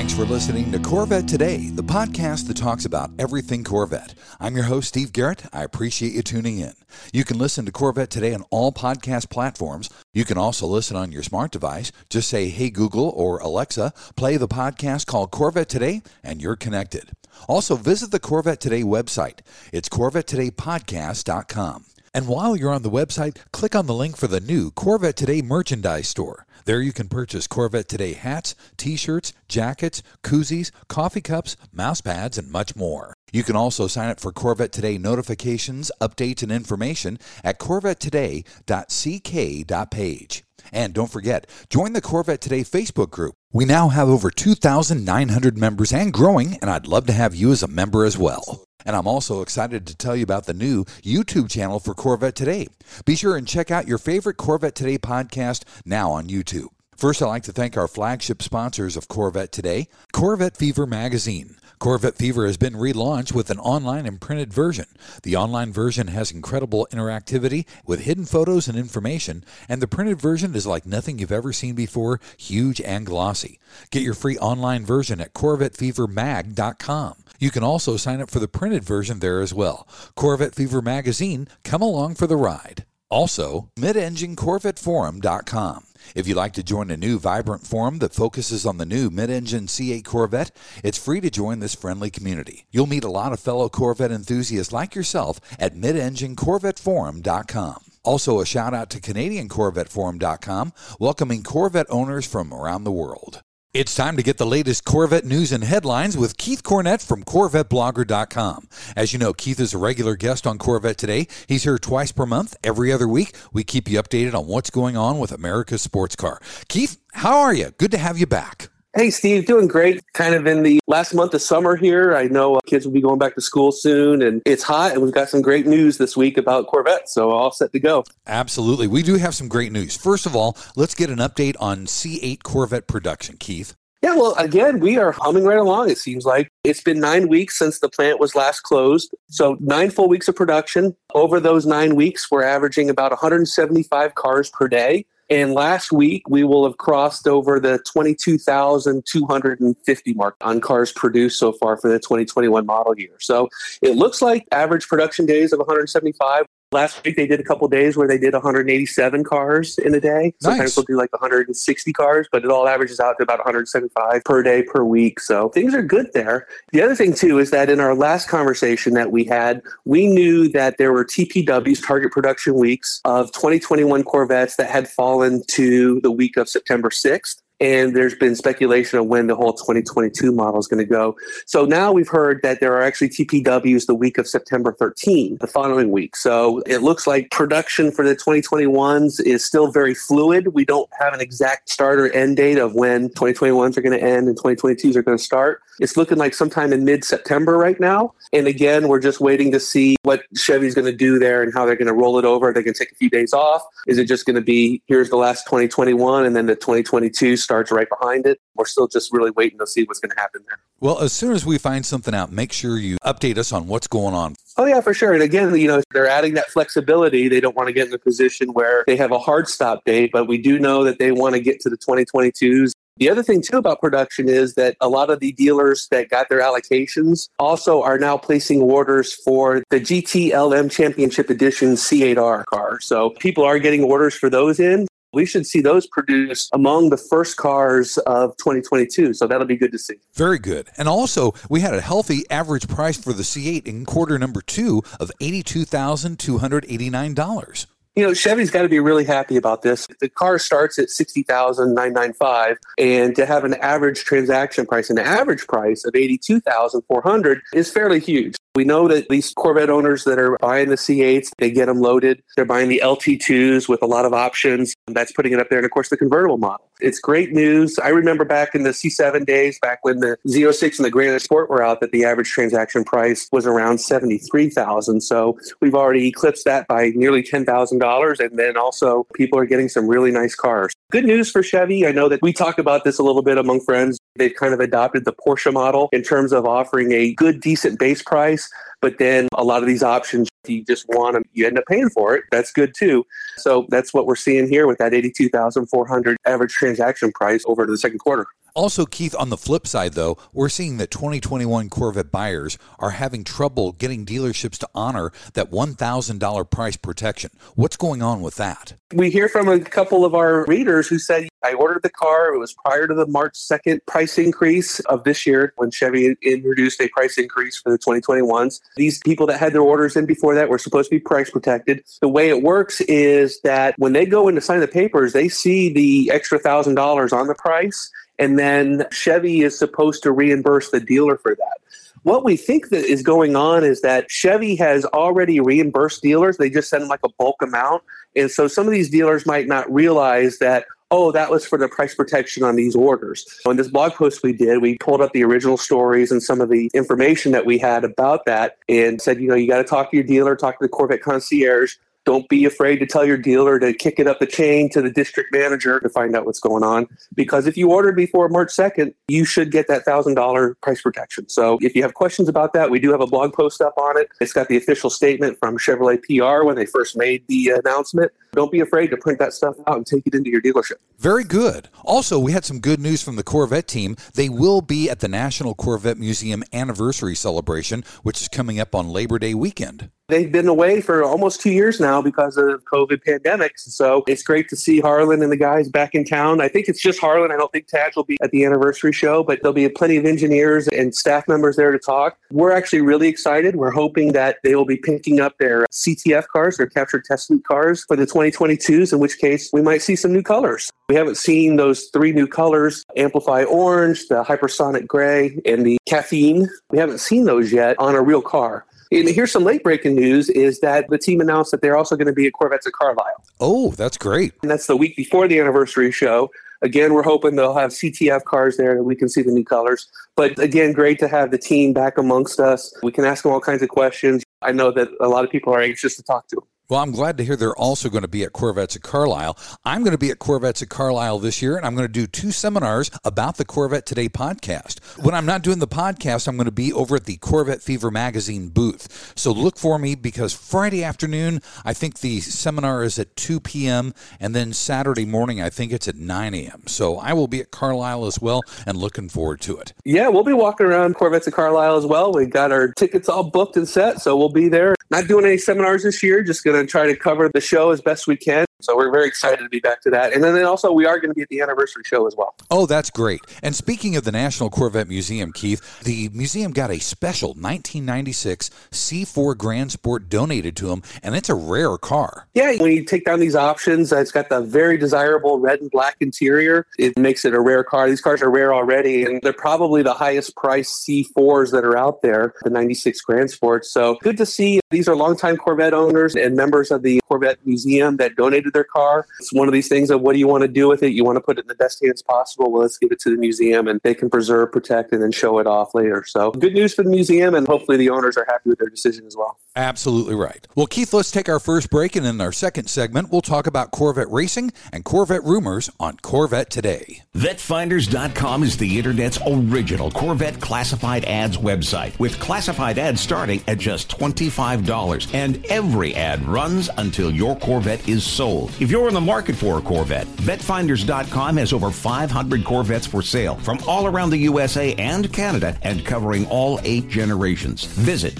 Thanks for listening to Corvette Today, the podcast that talks about everything Corvette. I'm your host, Steve Garrett. I appreciate you tuning in. You can listen to Corvette Today on all podcast platforms. You can also listen on your smart device. Just say, Hey Google or Alexa, play the podcast called Corvette Today, and you're connected. Also, visit the Corvette Today website. It's CorvetteTodayPodcast.com. And while you're on the website, click on the link for the new Corvette Today merchandise store. There you can purchase Corvette Today hats, t shirts, jackets, koozies, coffee cups, mouse pads, and much more. You can also sign up for Corvette Today notifications, updates, and information at corvettetoday.ck.page. And don't forget, join the Corvette Today Facebook group. We now have over 2,900 members and growing, and I'd love to have you as a member as well. And I'm also excited to tell you about the new YouTube channel for Corvette Today. Be sure and check out your favorite Corvette Today podcast now on YouTube. First, I'd like to thank our flagship sponsors of Corvette Today Corvette Fever Magazine. Corvette Fever has been relaunched with an online and printed version. The online version has incredible interactivity with hidden photos and information, and the printed version is like nothing you've ever seen before, huge and glossy. Get your free online version at CorvetteFeverMag.com. You can also sign up for the printed version there as well. Corvette Fever Magazine, come along for the ride. Also, midenginecorvetteforum.com. If you'd like to join a new vibrant forum that focuses on the new mid engine C8 Corvette, it's free to join this friendly community. You'll meet a lot of fellow Corvette enthusiasts like yourself at midenginecorvetteforum.com. Also, a shout out to CanadianCorvetteForum.com, welcoming Corvette owners from around the world. It's time to get the latest Corvette news and headlines with Keith Cornett from CorvetteBlogger.com. As you know, Keith is a regular guest on Corvette Today. He's here twice per month. Every other week, we keep you updated on what's going on with America's sports car. Keith, how are you? Good to have you back. Hey, Steve, doing great. Kind of in the last month of summer here. I know uh, kids will be going back to school soon and it's hot, and we've got some great news this week about Corvette. So, all set to go. Absolutely. We do have some great news. First of all, let's get an update on C8 Corvette production, Keith. Yeah, well, again, we are humming right along, it seems like. It's been nine weeks since the plant was last closed. So, nine full weeks of production. Over those nine weeks, we're averaging about 175 cars per day. And last week, we will have crossed over the 22,250 mark on cars produced so far for the 2021 model year. So it looks like average production days of 175. Last week they did a couple days where they did 187 cars in a day. Sometimes Nice. they'll do like 160 cars, but it all averages out to about 175 per day per week. So things are good there. The other thing too is that in our last conversation that we had, we knew that there were TPWs, target production weeks of 2021 Corvettes that had fallen to the week of September 6th. And there's been speculation of when the whole 2022 model is going to go. So now we've heard that there are actually TPWs the week of September 13, the following week. So it looks like production for the 2021s is still very fluid. We don't have an exact start or end date of when 2021s are going to end and 2022s are going to start. It's looking like sometime in mid September right now. And again, we're just waiting to see what Chevy's going to do there and how they're going to roll it over. They're going to take a few days off. Is it just going to be here's the last 2021 and then the 2022 starts right behind it? We're still just really waiting to see what's going to happen there. Well, as soon as we find something out, make sure you update us on what's going on. Oh yeah, for sure. And again, you know, they're adding that flexibility. They don't want to get in a position where they have a hard stop date, but we do know that they want to get to the 2022s. The other thing too about production is that a lot of the dealers that got their allocations also are now placing orders for the GTLM Championship Edition C8R car. So people are getting orders for those in. We should see those produced among the first cars of 2022. So that'll be good to see. Very good. And also, we had a healthy average price for the C8 in quarter number two of $82,289. You know, Chevy's got to be really happy about this. The car starts at sixty thousand nine nine five, and to have an average transaction price, an average price of eighty two thousand four hundred, is fairly huge. We know that these Corvette owners that are buying the C8s, they get them loaded. They're buying the LT2s with a lot of options. That's putting it up there. And of course, the convertible model. It's great news. I remember back in the C7 days, back when the Z06 and the Grand Sport were out, that the average transaction price was around 73000 So we've already eclipsed that by nearly $10,000. And then also, people are getting some really nice cars. Good news for Chevy. I know that we talk about this a little bit among friends. They've kind of adopted the Porsche model in terms of offering a good, decent base price. But then a lot of these options, you just want them, you end up paying for it. That's good too. So that's what we're seeing here with that 82,400 average transaction price over to the second quarter. Also, Keith, on the flip side, though, we're seeing that 2021 Corvette buyers are having trouble getting dealerships to honor that $1,000 price protection. What's going on with that? We hear from a couple of our readers who said, I ordered the car. It was prior to the March 2nd price increase of this year when Chevy introduced a price increase for the 2021s. These people that had their orders in before that were supposed to be price protected. The way it works is that when they go in to sign the papers, they see the extra $1,000 on the price and then Chevy is supposed to reimburse the dealer for that. What we think that is going on is that Chevy has already reimbursed dealers. They just send like a bulk amount. And so some of these dealers might not realize that, oh, that was for the price protection on these orders. On this blog post we did, we pulled up the original stories and some of the information that we had about that and said, you know, you got to talk to your dealer, talk to the Corvette concierge don't be afraid to tell your dealer to kick it up the chain to the district manager to find out what's going on. Because if you ordered before March 2nd, you should get that $1,000 price protection. So if you have questions about that, we do have a blog post up on it. It's got the official statement from Chevrolet PR when they first made the announcement. Don't be afraid to print that stuff out and take it into your dealership. Very good. Also, we had some good news from the Corvette team. They will be at the National Corvette Museum anniversary celebration, which is coming up on Labor Day weekend. They've been away for almost two years now because of COVID pandemics. So it's great to see Harlan and the guys back in town. I think it's just Harlan. I don't think Tadge will be at the anniversary show, but there'll be plenty of engineers and staff members there to talk. We're actually really excited. We're hoping that they will be picking up their CTF cars, their captured test fleet cars for the 2022s, in which case we might see some new colors. We haven't seen those three new colors Amplify Orange, the Hypersonic Gray, and the Caffeine. We haven't seen those yet on a real car. And here's some late breaking news is that the team announced that they're also going to be at Corvettes at Carlisle. Oh, that's great. And that's the week before the anniversary show. Again, we're hoping they'll have CTF cars there and we can see the new colors. But again, great to have the team back amongst us. We can ask them all kinds of questions. I know that a lot of people are anxious to talk to them. Well, I'm glad to hear they're also going to be at Corvettes at Carlisle. I'm going to be at Corvettes at Carlisle this year, and I'm going to do two seminars about the Corvette Today podcast. When I'm not doing the podcast, I'm going to be over at the Corvette Fever magazine booth. So look for me because Friday afternoon, I think the seminar is at 2 p.m., and then Saturday morning, I think it's at 9 a.m. So I will be at Carlisle as well, and looking forward to it. Yeah, we'll be walking around Corvettes at Carlisle as well. We got our tickets all booked and set, so we'll be there. Not doing any seminars this year, just going to try to cover the show as best we can. So we're very excited to be back to that. And then also, we are going to be at the anniversary show as well. Oh, that's great. And speaking of the National Corvette Museum, Keith, the museum got a special 1996 C4 Grand Sport donated to them, and it's a rare car. Yeah, when you take down these options, uh, it's got the very desirable red and black interior. It makes it a rare car. These cars are rare already, and they're probably the highest priced C4s that are out there, the 96 Grand Sport. So good to see. These are longtime Corvette owners and members of the Corvette Museum that donated their car. It's one of these things of what do you want to do with it? You want to put it in the best hands possible. Well, let's give it to the museum and they can preserve, protect, and then show it off later. So good news for the museum, and hopefully the owners are happy with their decision as well. Absolutely right. Well, Keith, let's take our first break, and in our second segment, we'll talk about Corvette racing and Corvette rumors on Corvette Today. VetteFinders.com is the internet's original Corvette classified ads website, with classified ads starting at just $25, and every ad runs until your Corvette is sold. If you're in the market for a Corvette, VetteFinders.com has over 500 Corvettes for sale from all around the USA and Canada and covering all eight generations. Visit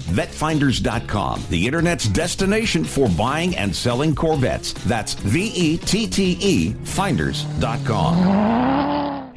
The internet's destination for buying and selling Corvettes. That's V E T T E Finders.com.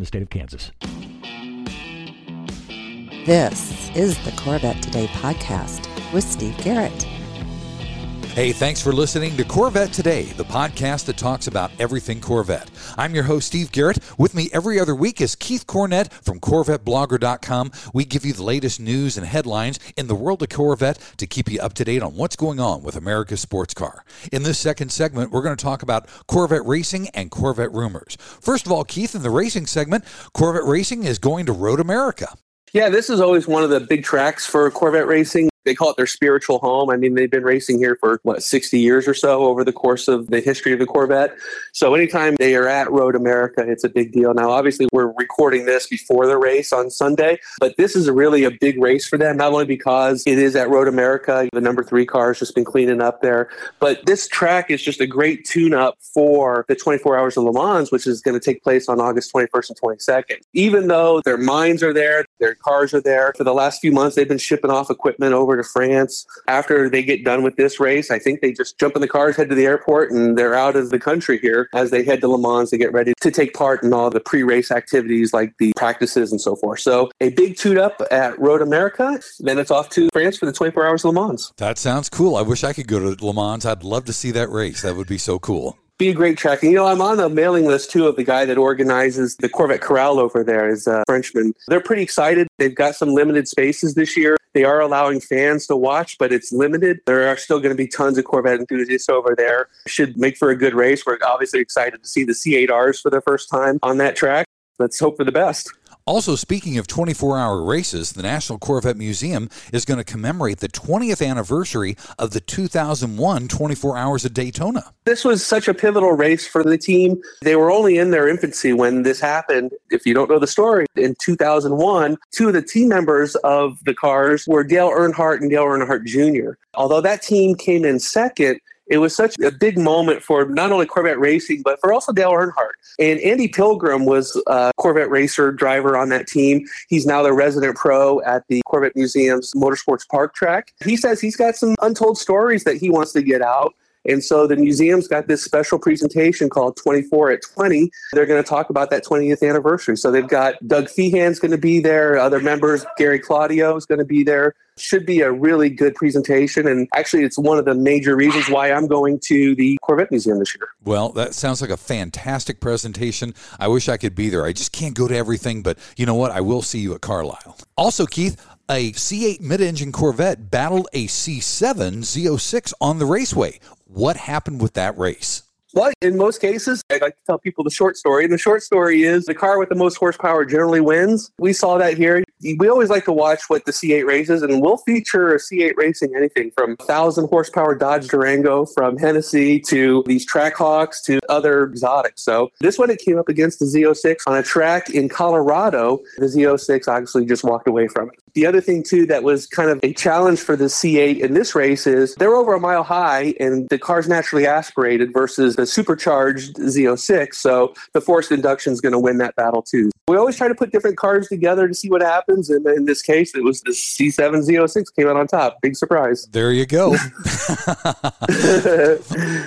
in the state of Kansas. This is the Corvette Today podcast with Steve Garrett. Hey, thanks for listening to Corvette Today, the podcast that talks about everything Corvette. I'm your host, Steve Garrett. With me every other week is Keith Cornett from CorvetteBlogger.com. We give you the latest news and headlines in the world of Corvette to keep you up to date on what's going on with America's sports car. In this second segment, we're going to talk about Corvette racing and Corvette rumors. First of all, Keith, in the racing segment, Corvette Racing is going to Road America. Yeah, this is always one of the big tracks for Corvette racing. They call it their spiritual home. I mean, they've been racing here for what, 60 years or so over the course of the history of the Corvette. So anytime they are at Road America, it's a big deal. Now, obviously, we're recording this before the race on Sunday, but this is really a big race for them, not only because it is at Road America, the number three car has just been cleaning up there, but this track is just a great tune up for the 24 Hours of Le Mans, which is going to take place on August 21st and 22nd. Even though their minds are there, their cars are there, for the last few months, they've been shipping off equipment over to France. After they get done with this race, I think they just jump in the cars, head to the airport, and they're out of the country here as they head to Le Mans to get ready to take part in all the pre race activities like the practices and so forth. So, a big toot up at Road America. Then it's off to France for the 24 Hours of Le Mans. That sounds cool. I wish I could go to Le Mans. I'd love to see that race. That would be so cool be a great track. And, you know, I'm on the mailing list too of the guy that organizes the Corvette Corral over there is a Frenchman. They're pretty excited. They've got some limited spaces this year. They are allowing fans to watch, but it's limited. There are still going to be tons of Corvette enthusiasts over there. Should make for a good race. We're obviously excited to see the C8Rs for the first time on that track. Let's hope for the best. Also, speaking of 24 hour races, the National Corvette Museum is going to commemorate the 20th anniversary of the 2001 24 Hours of Daytona. This was such a pivotal race for the team. They were only in their infancy when this happened. If you don't know the story, in 2001, two of the team members of the cars were Dale Earnhardt and Dale Earnhardt Jr. Although that team came in second, it was such a big moment for not only Corvette racing, but for also Dale Earnhardt. And Andy Pilgrim was a Corvette racer driver on that team. He's now the resident pro at the Corvette Museum's Motorsports Park track. He says he's got some untold stories that he wants to get out. And so the museum's got this special presentation called 24 at 20. They're going to talk about that 20th anniversary. So they've got Doug Fehan's going to be there, other members, Gary Claudio is going to be there. Should be a really good presentation. And actually, it's one of the major reasons why I'm going to the Corvette Museum this year. Well, that sounds like a fantastic presentation. I wish I could be there. I just can't go to everything, but you know what? I will see you at Carlisle. Also, Keith, a C8 mid engine Corvette battled a C7 Z06 on the raceway. What happened with that race? Well, in most cases, I like to tell people the short story. And the short story is the car with the most horsepower generally wins. We saw that here. We always like to watch what the C8 races, and we'll feature a C8 racing anything from 1,000 horsepower Dodge Durango, from Hennessy to these Trackhawks to other exotics. So this one, it came up against the Z06 on a track in Colorado. The Z06 obviously just walked away from it. The other thing, too, that was kind of a challenge for the C8 in this race is they're over a mile high, and the car's naturally aspirated versus the supercharged Z06. So the forced induction is going to win that battle too. We always try to put different cars together to see what happens. And in this case, it was the C7 Z06 came out on top. Big surprise. There you go.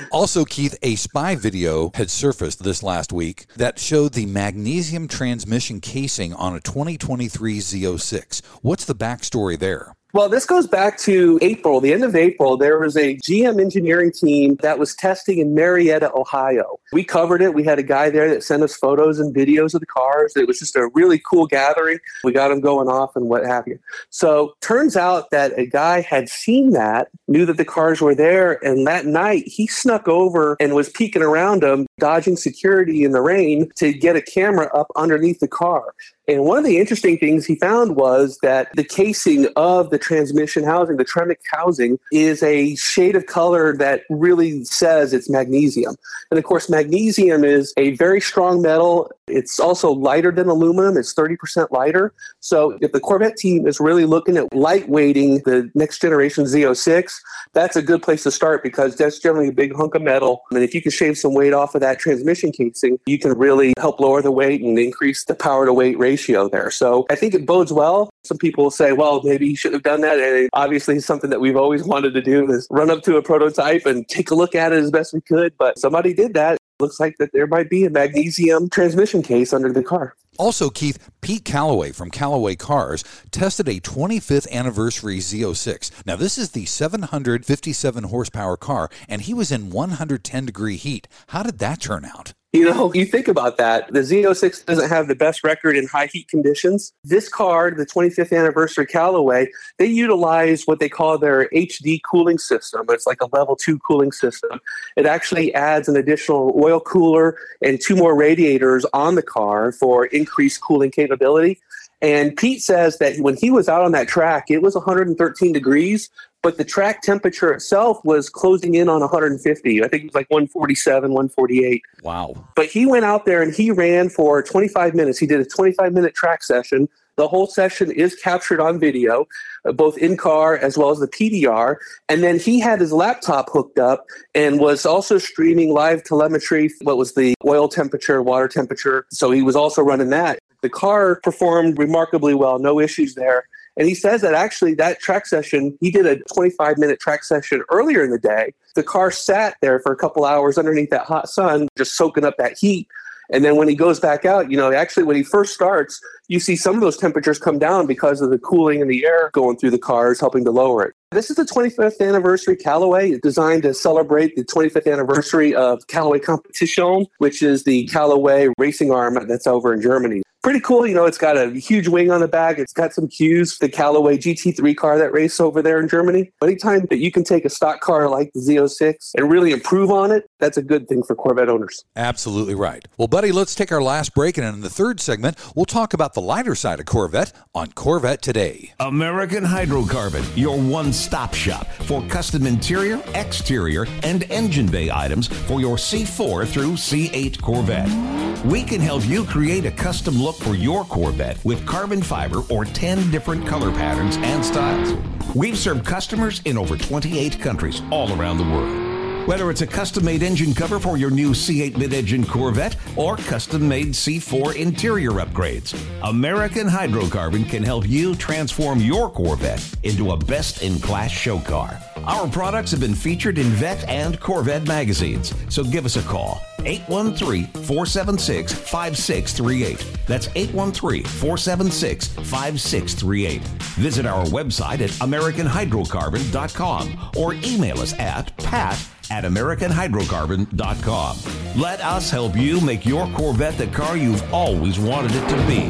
also, Keith, a spy video had surfaced this last week that showed the magnesium transmission casing on a 2023 Z06. What's the backstory there? Well, this goes back to April, the end of April. There was a GM engineering team that was testing in Marietta, Ohio. We covered it. We had a guy there that sent us photos and videos of the cars. It was just a really cool gathering. We got them going off and what have you. So, turns out that a guy had seen that, knew that the cars were there, and that night he snuck over and was peeking around them, dodging security in the rain to get a camera up underneath the car. And one of the interesting things he found was that the casing of the transmission housing, the Tremec housing, is a shade of color that really says it's magnesium. And of course, magnesium is a very strong metal. It's also lighter than aluminum, it's 30% lighter. So if the Corvette team is really looking at lightweighting the next generation Z06, that's a good place to start because that's generally a big hunk of metal. And if you can shave some weight off of that transmission casing, you can really help lower the weight and increase the power to weight ratio there. So I think it bodes well. Some people say, well, maybe you should have done that. And obviously, something that we've always wanted to do is run up to a prototype and take a look at it as best we could. But somebody did that. Looks like that there might be a magnesium transmission case under the car. Also, Keith, Pete Callaway from Callaway Cars tested a 25th anniversary Z06. Now, this is the 757 horsepower car, and he was in 110 degree heat. How did that turn out? You know, you think about that. The Z06 doesn't have the best record in high heat conditions. This car, the 25th anniversary Callaway, they utilize what they call their HD cooling system. It's like a level two cooling system. It actually adds an additional oil cooler and two more radiators on the car for increased cooling capability. And Pete says that when he was out on that track, it was 113 degrees, but the track temperature itself was closing in on 150. I think it was like 147, 148. Wow. But he went out there and he ran for 25 minutes. He did a 25 minute track session. The whole session is captured on video, uh, both in car as well as the PDR. And then he had his laptop hooked up and was also streaming live telemetry. What was the oil temperature, water temperature? So he was also running that. The car performed remarkably well, no issues there. And he says that actually that track session, he did a 25 minute track session earlier in the day. The car sat there for a couple hours underneath that hot sun, just soaking up that heat. And then when he goes back out, you know, actually when he first starts, you see some of those temperatures come down because of the cooling in the air going through the cars, helping to lower it. This is the 25th anniversary Callaway, designed to celebrate the 25th anniversary of Callaway Competition, which is the Callaway racing arm that's over in Germany pretty cool. You know, it's got a huge wing on the back. It's got some cues, the Callaway GT3 car that raced over there in Germany. Anytime that you can take a stock car like the Z06 and really improve on it, that's a good thing for Corvette owners. Absolutely right. Well, buddy, let's take our last break. And in the third segment, we'll talk about the lighter side of Corvette on Corvette Today. American Hydrocarbon, your one stop shop for custom interior, exterior, and engine bay items for your C4 through C8 Corvette. We can help you create a custom look for your Corvette with carbon fiber or 10 different color patterns and styles. We've served customers in over 28 countries all around the world. Whether it's a custom made engine cover for your new C8 mid engine Corvette or custom made C4 interior upgrades, American Hydrocarbon can help you transform your Corvette into a best in class show car. Our products have been featured in Vette and Corvette magazines, so give us a call 813 476 5638. That's 813 476 5638. Visit our website at AmericanHydrocarbon.com or email us at pat at AmericanHydrocarbon.com. Let us help you make your Corvette the car you've always wanted it to be.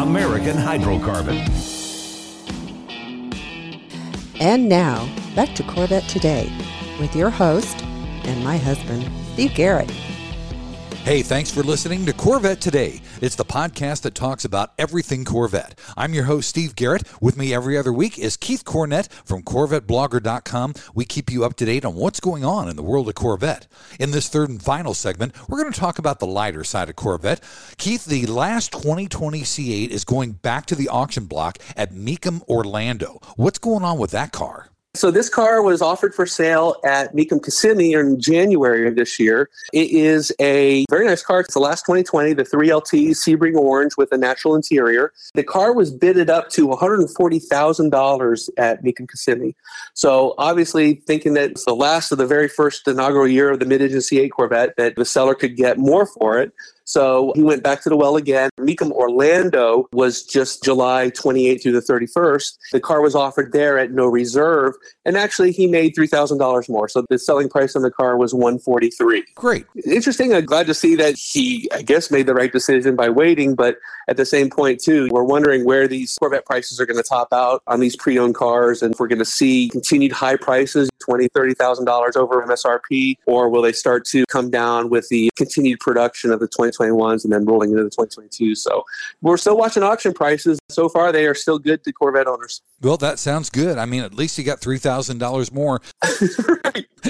American Hydrocarbon. And now, back to Corvette Today with your host and my husband, Steve Garrett. Hey, thanks for listening to Corvette Today. It's the podcast that talks about everything Corvette. I'm your host, Steve Garrett. With me every other week is Keith Cornett from CorvetteBlogger.com. We keep you up to date on what's going on in the world of Corvette. In this third and final segment, we're going to talk about the lighter side of Corvette. Keith, the last 2020 C8 is going back to the auction block at Mecum, Orlando. What's going on with that car? So this car was offered for sale at Mecum Kissimmee in January of this year. It is a very nice car. It's the last 2020, the 3LT Sebring Orange with a natural interior. The car was bidded up to $140,000 at Mecum Kissimmee. So obviously thinking that it's the last of the very first inaugural year of the mid-engine C8 Corvette, that the seller could get more for it. So he went back to the well again. Mecum Orlando was just July 28th through the 31st. The car was offered there at no reserve, and actually he made $3,000 more. So the selling price on the car was 143. Great. Interesting. I'm glad to see that he, I guess, made the right decision by waiting. But at the same point, too, we're wondering where these Corvette prices are going to top out on these pre-owned cars, and if we're going to see continued high prices, twenty, thirty thousand dollars over MSRP, or will they start to come down with the continued production of the 2021s and then rolling into the 2022? So we're still watching auction prices. So far, they are still good to Corvette owners. Well, that sounds good. I mean, at least you got three thousand dollars more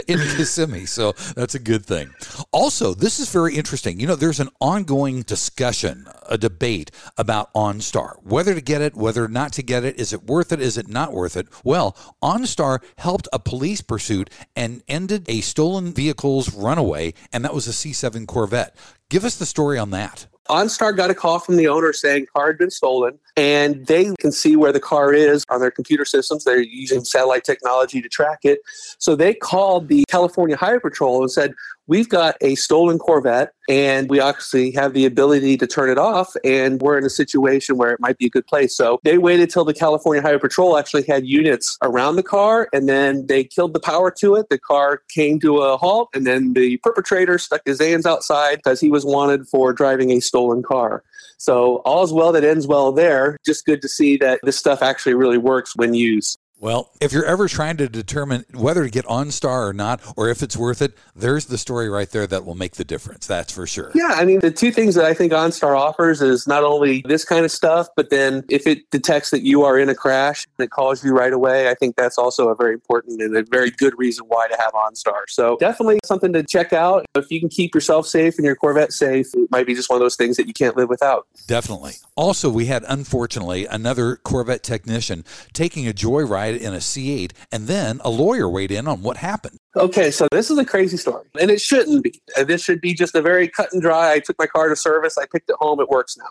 in Kissimmee, so that's a good thing. Also, this is very interesting. You know, there's an ongoing discussion, a debate about OnStar, whether to get it, whether not to get it. Is it worth it? Is it not worth it? Well, OnStar helped a police pursuit and ended a stolen vehicle's runaway, and that was a C7 Corvette. Give us the story on that. OnStar got a call from the owner saying car had been stolen, and they can see where the car is on their computer systems. They're using satellite technology to track it. So they called the California Highway Patrol and said, We've got a stolen Corvette, and we actually have the ability to turn it off, and we're in a situation where it might be a good place. So they waited till the California Highway Patrol actually had units around the car, and then they killed the power to it. The car came to a halt, and then the perpetrator stuck his hands outside because he was wanted for driving a stolen car. So all's well that ends well there. Just good to see that this stuff actually really works when used. Well, if you're ever trying to determine whether to get OnStar or not, or if it's worth it, there's the story right there that will make the difference. That's for sure. Yeah, I mean, the two things that I think OnStar offers is not only this kind of stuff, but then if it detects that you are in a crash and it calls you right away, I think that's also a very important and a very good reason why to have OnStar. So definitely something to check out. If you can keep yourself safe and your Corvette safe, it might be just one of those things that you can't live without. Definitely. Also, we had unfortunately another Corvette technician taking a joyride in a C8, and then a lawyer weighed in on what happened. Okay, so this is a crazy story, and it shouldn't be. This should be just a very cut and dry. I took my car to service, I picked it home, it works now.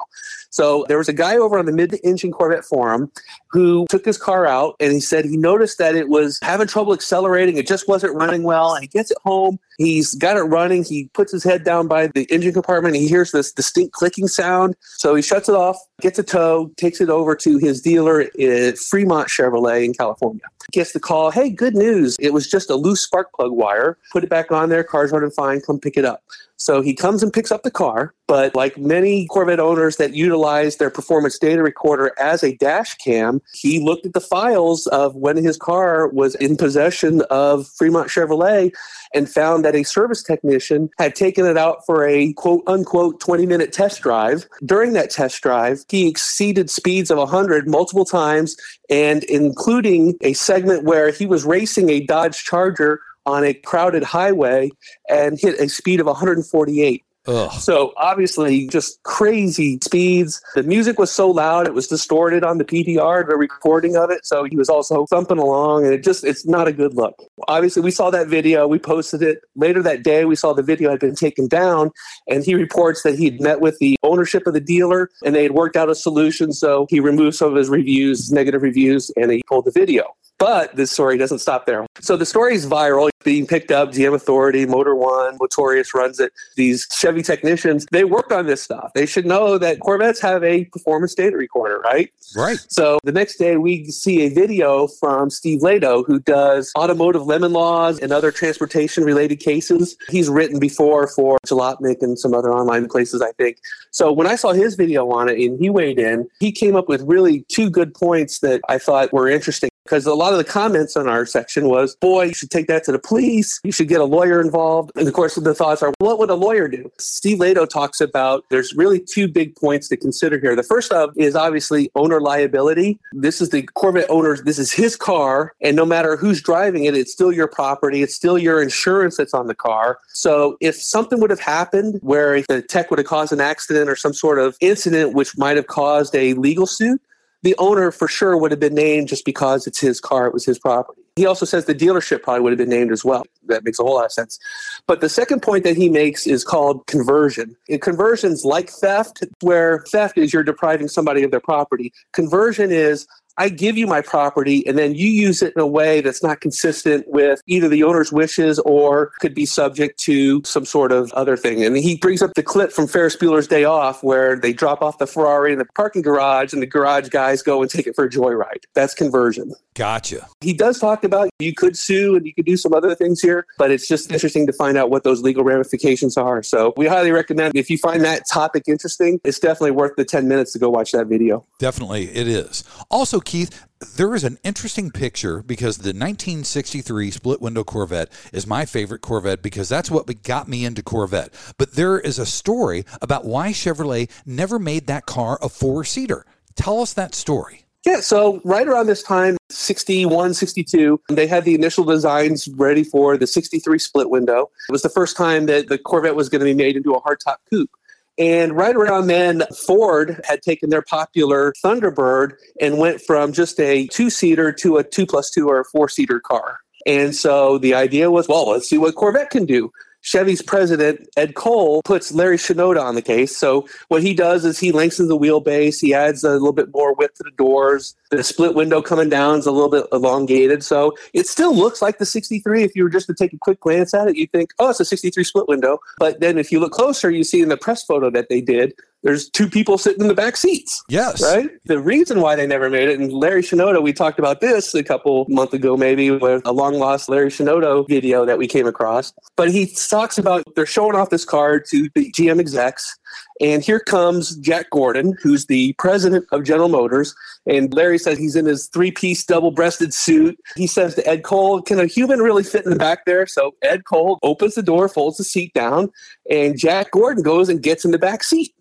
So there was a guy over on the mid engine Corvette forum who took his car out and he said he noticed that it was having trouble accelerating. It just wasn't running well. And he gets it home. He's got it running. He puts his head down by the engine compartment. he hears this distinct clicking sound. So he shuts it off, gets a tow, takes it over to his dealer at Fremont Chevrolet in California. Gets the call, hey, good news. It was just a loose spark plug wire. Put it back on there. Car's running fine. Come pick it up. So he comes and picks up the car, but like many Corvette owners that utilize their performance data recorder as a dash cam, he looked at the files of when his car was in possession of Fremont Chevrolet and found that a service technician had taken it out for a quote unquote 20 minute test drive. During that test drive, he exceeded speeds of 100 multiple times and including a segment where he was racing a Dodge Charger on a crowded highway and hit a speed of 148. Ugh. So obviously, just crazy speeds. The music was so loud it was distorted on the PDR, the recording of it. So he was also thumping along, and it just—it's not a good look. Obviously, we saw that video. We posted it later that day. We saw the video had been taken down, and he reports that he'd met with the ownership of the dealer, and they had worked out a solution. So he removed some of his reviews, negative reviews, and he pulled the video. But this story doesn't stop there. So the story is viral, being picked up. GM Authority, Motor One, Motorious runs it. These Chevy technicians, they work on this stuff. They should know that Corvettes have a performance data recorder, right? Right. So the next day, we see a video from Steve Lehto, who does automotive lemon laws and other transportation related cases. He's written before for Jalopnik and some other online places, I think. So when I saw his video on it and he weighed in, he came up with really two good points that I thought were interesting because a lot of the comments on our section was, boy, you should take that to the police. You should get a lawyer involved. And of course, the thoughts are, what would a lawyer do? Steve Lehto talks about there's really two big points to consider here. The first of is obviously owner liability. This is the Corvette owner's, this is his car. And no matter who's driving it, it's still your property. It's still your insurance that's on the car. So if something would have happened where the tech would have caused an accident or some sort of incident which might have caused a legal suit, the owner for sure would have been named just because it's his car, it was his property. He also says the dealership probably would have been named as well. That makes a whole lot of sense. But the second point that he makes is called conversion. And conversions like theft, where theft is you're depriving somebody of their property. Conversion is I give you my property and then you use it in a way that's not consistent with either the owner's wishes or could be subject to some sort of other thing. And he brings up the clip from Ferris Bueller's Day Off where they drop off the Ferrari in the parking garage and the garage guys go and take it for a joyride. That's conversion. Gotcha. He does talk about you could sue and you could do some other things here, but it's just interesting to find out what those legal ramifications are. So we highly recommend if you find that topic interesting, it's definitely worth the 10 minutes to go watch that video. Definitely, it is. Also, Keith, there is an interesting picture because the 1963 split window Corvette is my favorite Corvette because that's what got me into Corvette. But there is a story about why Chevrolet never made that car a four seater. Tell us that story. Yeah, so right around this time, 61, 62, they had the initial designs ready for the 63 split window. It was the first time that the Corvette was going to be made into a hardtop coupe. And right around then, Ford had taken their popular Thunderbird and went from just a two seater to a two plus two or a four seater car. And so the idea was, well, let's see what Corvette can do. Chevy's president, Ed Cole, puts Larry Shinoda on the case. So what he does is he lengthens the wheelbase, he adds a little bit more width to the doors. The split window coming down is a little bit elongated. So it still looks like the 63. If you were just to take a quick glance at it, you'd think, oh, it's a 63 split window. But then if you look closer, you see in the press photo that they did, there's two people sitting in the back seats. Yes. Right? The reason why they never made it, and Larry Shinoda, we talked about this a couple months ago, maybe with a long lost Larry Shinoda video that we came across. But he talks about they're showing off this car to the GM execs. And here comes Jack Gordon, who's the president of General Motors. And Larry says he's in his three piece double breasted suit. He says to Ed Cole, Can a human really fit in the back there? So Ed Cole opens the door, folds the seat down, and Jack Gordon goes and gets in the back seat.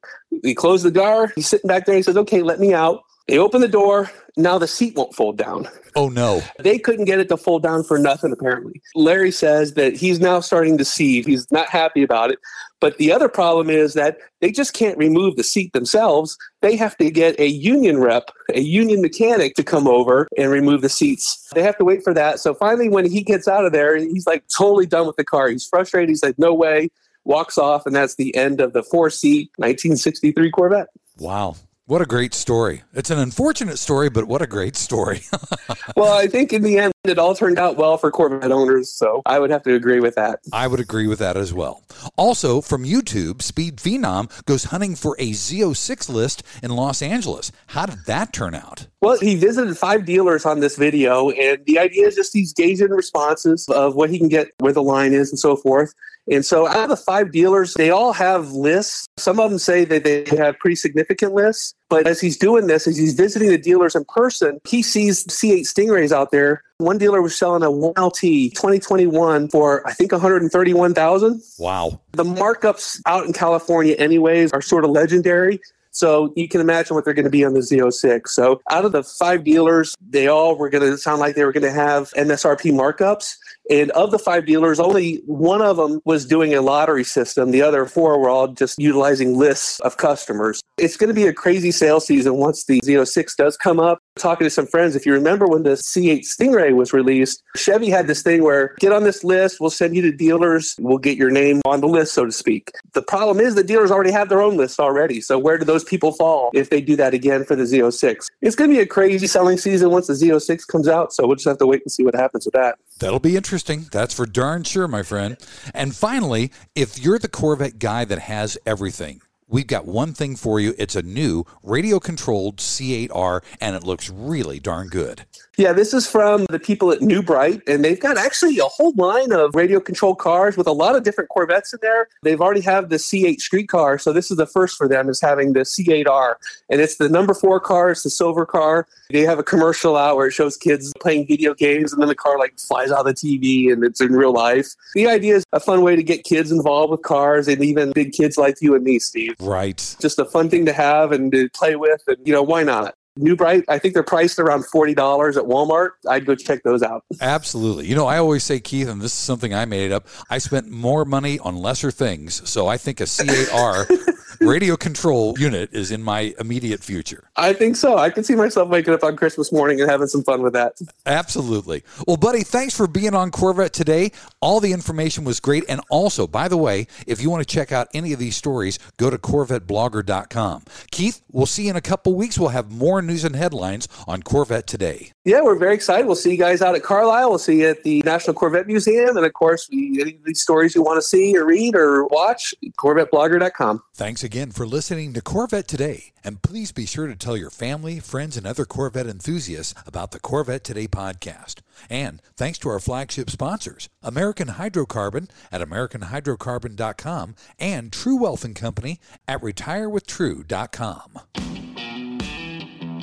He closes the door. He's sitting back there. He says, Okay, let me out. They open the door. Now the seat won't fold down. Oh, no. They couldn't get it to fold down for nothing, apparently. Larry says that he's now starting to see. He's not happy about it. But the other problem is that they just can't remove the seat themselves. They have to get a union rep, a union mechanic to come over and remove the seats. They have to wait for that. So finally, when he gets out of there, he's like totally done with the car. He's frustrated. He's like, no way. Walks off, and that's the end of the four seat 1963 Corvette. Wow. What a great story. It's an unfortunate story, but what a great story. well, I think in the end, it all turned out well for Corvette owners. So I would have to agree with that. I would agree with that as well. Also, from YouTube, Speed Phenom goes hunting for a Z06 list in Los Angeles. How did that turn out? Well, he visited five dealers on this video, and the idea is just he's gauging responses of what he can get, where the line is, and so forth. And so out of the five dealers, they all have lists. Some of them say that they have pretty significant lists. But as he's doing this, as he's visiting the dealers in person, he sees C8 Stingrays out there. One dealer was selling a 1LT 2021 for, I think, 131000 Wow. The markups out in California, anyways, are sort of legendary. So you can imagine what they're going to be on the Z06. So out of the five dealers, they all were going to sound like they were going to have MSRP markups. And of the five dealers, only one of them was doing a lottery system. The other four were all just utilizing lists of customers. It's going to be a crazy sales season once the Z06 does come up. Talking to some friends, if you remember when the C8 Stingray was released, Chevy had this thing where get on this list, we'll send you to dealers, we'll get your name on the list, so to speak. The problem is the dealers already have their own list already. So where do those people fall if they do that again for the Z06? It's going to be a crazy selling season once the Z06 comes out. So we'll just have to wait and see what happens with that. That'll be interesting. That's for darn sure, my friend. And finally, if you're the Corvette guy that has everything, we've got one thing for you. It's a new radio controlled C8R, and it looks really darn good. Yeah, this is from the people at New Bright, and they've got actually a whole line of radio controlled cars with a lot of different Corvettes in there. They've already have the C8 street car, so this is the first for them is having the C8R, and it's the number four car, it's the silver car. They have a commercial out where it shows kids playing video games, and then the car like flies out of the TV, and it's in real life. The idea is a fun way to get kids involved with cars, and even big kids like you and me, Steve. Right. Just a fun thing to have and to play with, and you know why not? New Bright, I think they're priced around $40 at Walmart. I'd go check those out. Absolutely. You know, I always say, Keith, and this is something I made up, I spent more money on lesser things. So I think a C8R radio control unit is in my immediate future. I think so. I can see myself waking up on Christmas morning and having some fun with that. Absolutely. Well, buddy, thanks for being on Corvette today. All the information was great. And also, by the way, if you want to check out any of these stories, go to CorvetteBlogger.com. Keith, we'll see you in a couple weeks. We'll have more news and headlines on Corvette today. Yeah, we're very excited. We'll see you guys out at Carlisle. We'll see you at the National Corvette Museum. And of course, any of these stories you want to see or read or watch, CorvetteBlogger.com. Thanks again for listening to Corvette Today. And please be sure to tell your family, friends, and other Corvette enthusiasts about the Corvette Today podcast. And thanks to our flagship sponsors, American Hydrocarbon at AmericanHydrocarbon.com and True Wealth and Company at RetireWithTrue.com.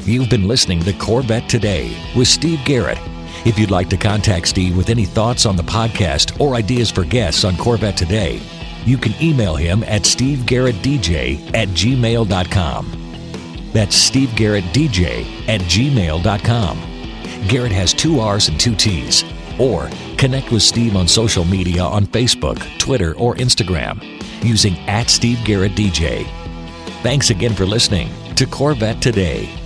You've been listening to Corvette Today with Steve Garrett. If you'd like to contact Steve with any thoughts on the podcast or ideas for guests on Corvette Today, you can email him at stevegarrettdj at gmail.com. That's stevegarrettdj at gmail.com. Garrett has two R's and two T's. Or connect with Steve on social media on Facebook, Twitter, or Instagram using at Steve Garrett DJ. Thanks again for listening to Corvette Today.